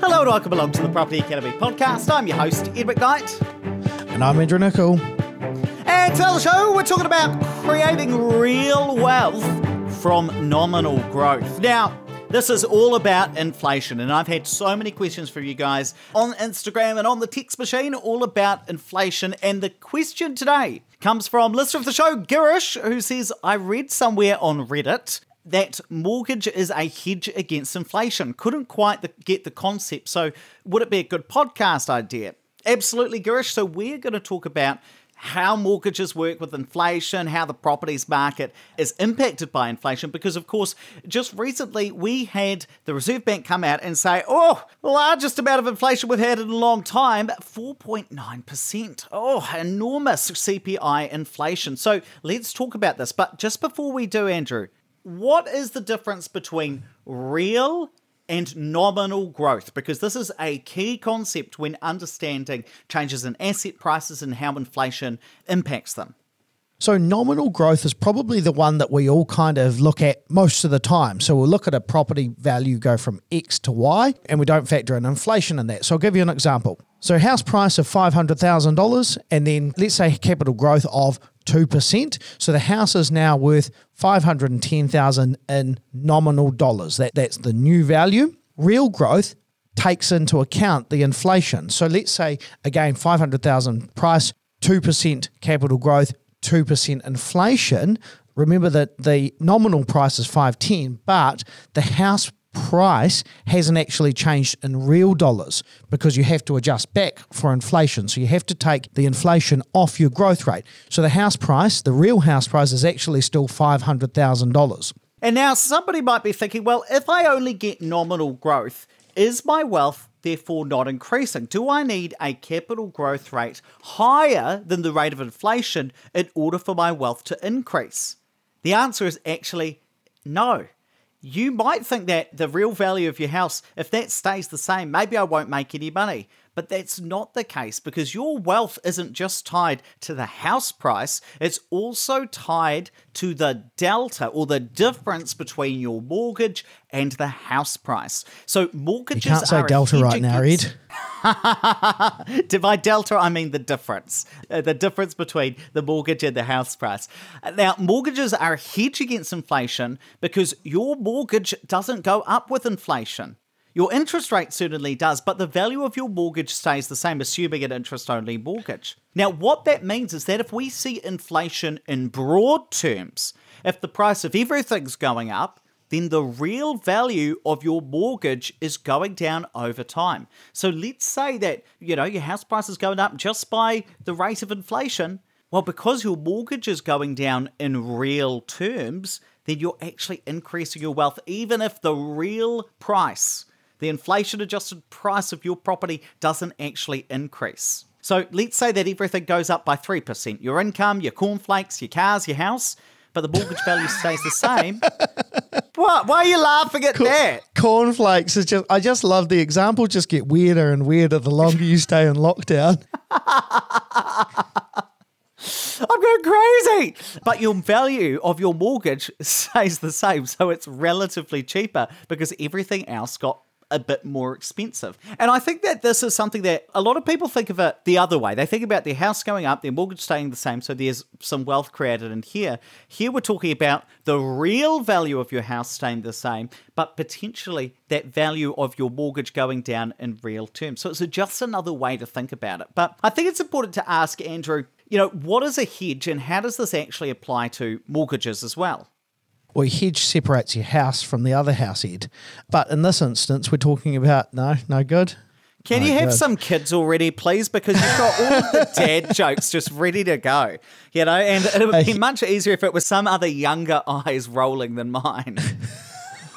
Hello and welcome along to the Property Academy podcast. I'm your host, Ed McKnight. And I'm Andrew Nicol. And tell the show, we're talking about creating real wealth from nominal growth. Now, this is all about inflation, and I've had so many questions from you guys on Instagram and on the text machine all about inflation. And the question today comes from listener of the show, Girish, who says, I read somewhere on Reddit that mortgage is a hedge against inflation. Couldn't quite the, get the concept, so would it be a good podcast idea? Absolutely, Girish. So we're going to talk about how mortgages work with inflation, how the properties market is impacted by inflation. Because, of course, just recently we had the Reserve Bank come out and say, oh, largest amount of inflation we've had in a long time 4.9%. Oh, enormous CPI inflation. So let's talk about this. But just before we do, Andrew, what is the difference between real and nominal growth because this is a key concept when understanding changes in asset prices and how inflation impacts them. So, nominal growth is probably the one that we all kind of look at most of the time. So, we'll look at a property value go from X to Y, and we don't factor in inflation in that. So, I'll give you an example. So, house price of $500,000, and then let's say capital growth of 2%. So the house is now worth 510,000 in nominal dollars. That that's the new value. Real growth takes into account the inflation. So let's say again 500,000 price, 2% capital growth, 2% inflation. Remember that the nominal price is 510, but the house price hasn't actually changed in real dollars because you have to adjust back for inflation. So you have to take the inflation off your growth rate. So the house price, the real house price, is actually still $500,000. And now somebody might be thinking, well, if I only get nominal growth, is my wealth therefore not increasing? Do I need a capital growth rate higher than the rate of inflation in order for my wealth to increase? The answer is actually no you might think that the real value of your house, if that stays the same, maybe I won't make any money. But that's not the case because your wealth isn't just tied to the house price, it's also tied to the delta or the difference between your mortgage and the house price. So mortgages you can't say delta right now, Ed. By delta, I mean the difference. Uh, the difference between the mortgage and the house price. Now, mortgages are a hedge against inflation because your mortgage doesn't go up with inflation. Your interest rate certainly does, but the value of your mortgage stays the same, assuming an interest only mortgage. Now, what that means is that if we see inflation in broad terms, if the price of everything's going up, then the real value of your mortgage is going down over time. So let's say that, you know, your house price is going up just by the rate of inflation. Well, because your mortgage is going down in real terms, then you're actually increasing your wealth, even if the real price the inflation adjusted price of your property doesn't actually increase. So let's say that everything goes up by 3% your income, your cornflakes, your cars, your house, but the mortgage value stays the same. What? Why are you laughing at that? Cornflakes is just, I just love the example, just get weirder and weirder the longer you stay in lockdown. I'm going crazy. But your value of your mortgage stays the same. So it's relatively cheaper because everything else got a bit more expensive. And I think that this is something that a lot of people think of it the other way. They think about their house going up, their mortgage staying the same, so there's some wealth created in here. Here we're talking about the real value of your house staying the same, but potentially that value of your mortgage going down in real terms. So it's just another way to think about it. But I think it's important to ask Andrew, you know, what is a hedge and how does this actually apply to mortgages as well? Or a hedge separates your house from the other house, Ed. But in this instance, we're talking about no, no good. Can you have some kids already, please? Because you've got all the dad jokes just ready to go, you know, and it would be much easier if it was some other younger eyes rolling than mine.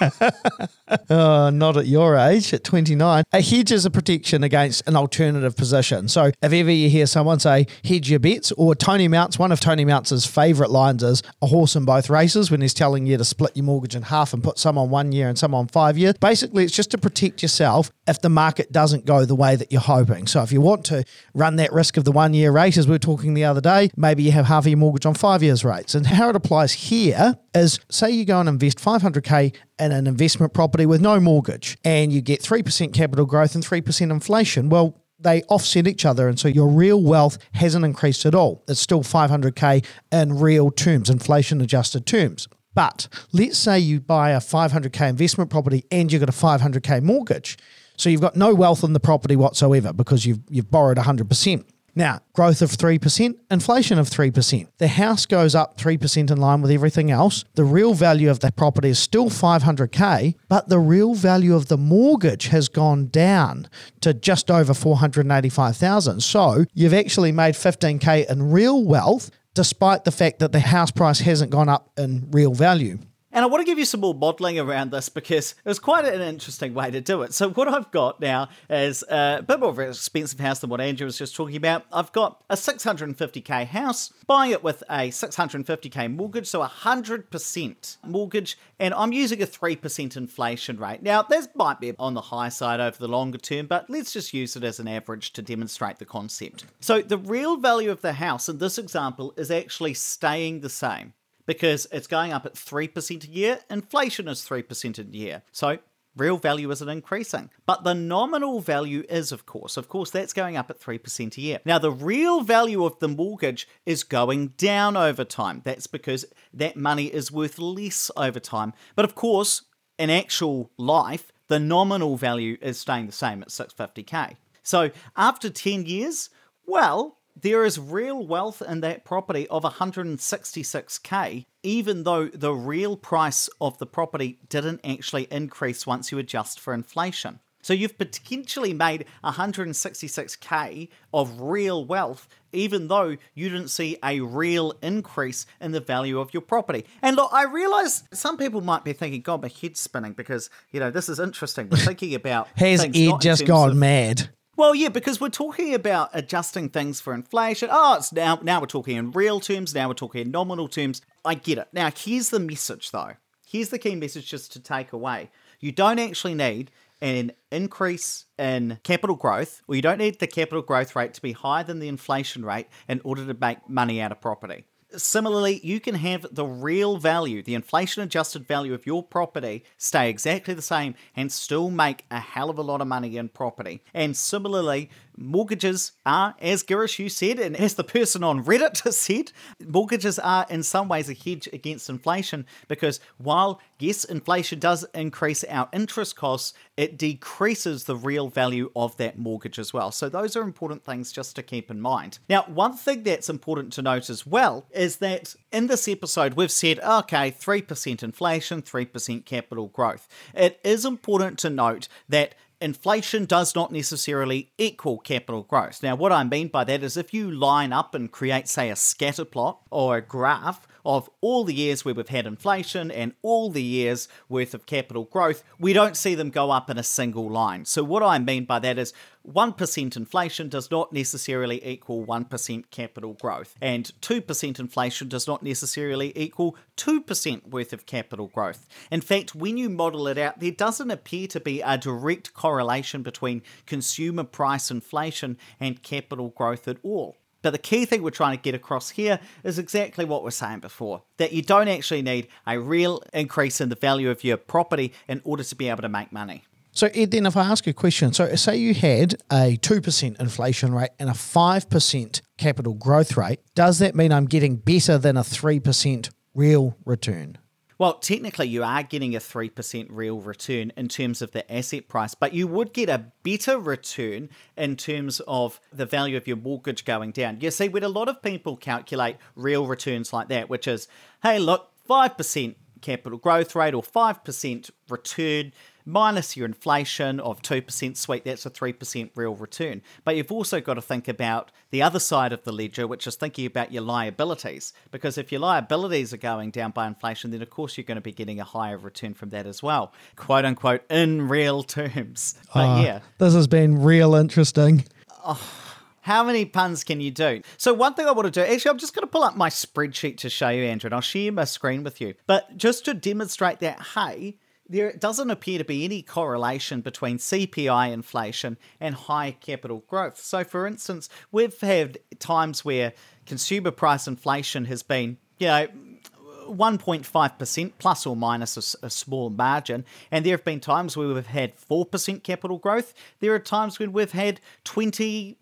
Uh, not at your age, at 29. A hedge is a protection against an alternative position. So if ever you hear someone say hedge your bets, or Tony Mounts, one of Tony Mounts' favourite lines is a horse in both races when he's telling you to split your mortgage in half and put some on one year and some on five years. Basically, it's just to protect yourself if the market doesn't go the way that you're hoping. So if you want to run that risk of the one year rate, as we were talking the other day, maybe you have half of your mortgage on five years rates. And how it applies here is say you go and invest 500k in an investment property with no mortgage and you get 3% capital growth and 3% inflation. Well, they offset each other. And so your real wealth hasn't increased at all. It's still 500K in real terms, inflation adjusted terms. But let's say you buy a 500K investment property and you've got a 500K mortgage. So you've got no wealth in the property whatsoever because you've, you've borrowed 100%. Now, growth of 3%, inflation of 3%. The house goes up 3% in line with everything else. The real value of the property is still 500k, but the real value of the mortgage has gone down to just over 485,000. So, you've actually made 15k in real wealth despite the fact that the house price hasn't gone up in real value. And I want to give you some more modelling around this because it was quite an interesting way to do it. So, what I've got now is a bit more of an expensive house than what Andrew was just talking about. I've got a 650k house, buying it with a 650k mortgage, so 100% mortgage, and I'm using a 3% inflation rate. Now, this might be on the high side over the longer term, but let's just use it as an average to demonstrate the concept. So, the real value of the house in this example is actually staying the same because it's going up at 3% a year. Inflation is 3% a year. So real value isn't increasing. But the nominal value is, of course. Of course, that's going up at 3% a year. Now, the real value of the mortgage is going down over time. That's because that money is worth less over time. But of course, in actual life, the nominal value is staying the same at 650k. So after 10 years, well, there is real wealth in that property of 166k, even though the real price of the property didn't actually increase once you adjust for inflation. So you've potentially made 166k of real wealth, even though you didn't see a real increase in the value of your property. And look, I realize some people might be thinking, God, my head's spinning because, you know, this is interesting. We're thinking about. Has Ed just gone of, mad? Well, yeah, because we're talking about adjusting things for inflation. Oh, it's now now we're talking in real terms. Now we're talking in nominal terms. I get it. Now here's the message, though. Here's the key message just to take away. You don't actually need an increase in capital growth, or you don't need the capital growth rate to be higher than the inflation rate in order to make money out of property. Similarly, you can have the real value, the inflation adjusted value of your property stay exactly the same and still make a hell of a lot of money in property. And similarly, mortgages are, as Girish you said, and as the person on Reddit said, mortgages are in some ways a hedge against inflation because while, yes, inflation does increase our interest costs, it decreases the real value of that mortgage as well. So those are important things just to keep in mind. Now, one thing that's important to note as well is that in this episode, we've said, okay, 3% inflation, 3% capital growth. It is important to note that inflation does not necessarily equal capital growth. Now, what I mean by that is if you line up and create, say, a scatter plot or a graph of all the years where we've had inflation and all the years worth of capital growth, we don't see them go up in a single line. So, what I mean by that is 1% inflation does not necessarily equal 1% capital growth, and 2% inflation does not necessarily equal 2% worth of capital growth. In fact, when you model it out, there doesn't appear to be a direct correlation between consumer price inflation and capital growth at all. But the key thing we're trying to get across here is exactly what we're saying before that you don't actually need a real increase in the value of your property in order to be able to make money. So, Ed, then if I ask you a question, so say you had a 2% inflation rate and a 5% capital growth rate, does that mean I'm getting better than a 3% real return? Well, technically, you are getting a 3% real return in terms of the asset price, but you would get a better return in terms of the value of your mortgage going down. You see, when a lot of people calculate real returns like that, which is, hey, look, 5% capital growth rate or 5% return minus your inflation of 2% sweet, that's a 3% real return. But you've also got to think about the other side of the ledger, which is thinking about your liabilities. Because if your liabilities are going down by inflation, then of course you're going to be getting a higher return from that as well, quote unquote, in real terms. But Uh, yeah. This has been real interesting. Oh. How many puns can you do? So one thing I want to do, actually, I'm just going to pull up my spreadsheet to show you, Andrew, and I'll share my screen with you. But just to demonstrate that, hey, there doesn't appear to be any correlation between CPI inflation and high capital growth. So, for instance, we've had times where consumer price inflation has been, you know, 1.5% plus or minus a small margin. And there have been times where we've had 4% capital growth. There are times when we've had 22%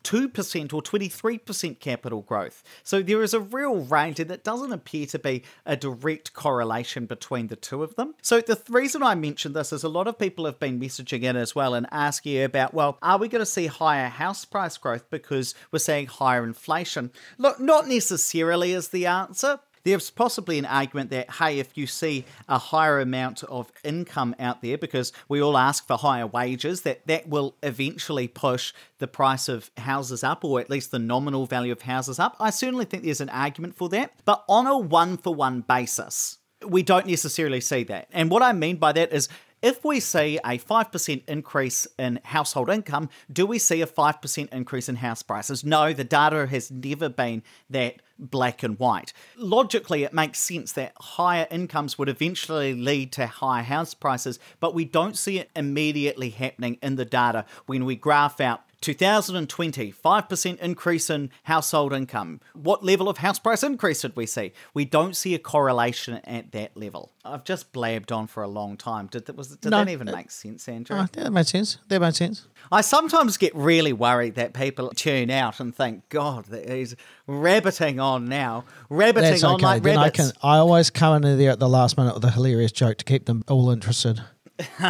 or 23% capital growth. So there is a real range, and it doesn't appear to be a direct correlation between the two of them. So the th- reason I mentioned this is a lot of people have been messaging in as well and asking about, well, are we going to see higher house price growth because we're seeing higher inflation? Look, not necessarily is the answer. There's possibly an argument that, hey, if you see a higher amount of income out there, because we all ask for higher wages, that that will eventually push the price of houses up, or at least the nominal value of houses up. I certainly think there's an argument for that. But on a one for one basis, we don't necessarily see that. And what I mean by that is, if we see a 5% increase in household income, do we see a 5% increase in house prices? No, the data has never been that black and white. Logically, it makes sense that higher incomes would eventually lead to higher house prices, but we don't see it immediately happening in the data when we graph out 2020, 5% increase in household income. What level of house price increase did we see? We don't see a correlation at that level. I've just blabbed on for a long time. Did that, was, did No, that even it- make sense, Andrew? Oh, that makes sense. That makes sense. I sometimes get really worried that people tune out and think, God, he's rabbiting on now. Rabbiting That's on okay. like then I can. I always come in there at the last minute with a hilarious joke to keep them all interested.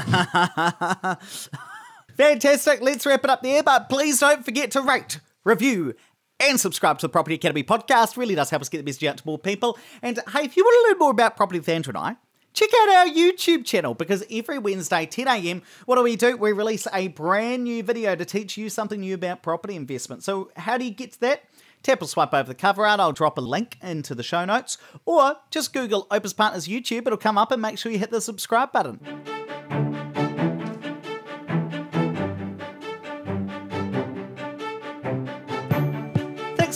Fantastic. Let's wrap it up there. But please don't forget to rate, review, and subscribe to the Property Academy podcast. Really does help us get the message out to more people. And hey, if you want to learn more about property with Andrew and I, check out our YouTube channel because every Wednesday, 10 a.m., what do we do? We release a brand new video to teach you something new about property investment. So, how do you get to that? Tap or swipe over the cover art. I'll drop a link into the show notes. Or just Google Opes Partners YouTube. It'll come up and make sure you hit the subscribe button.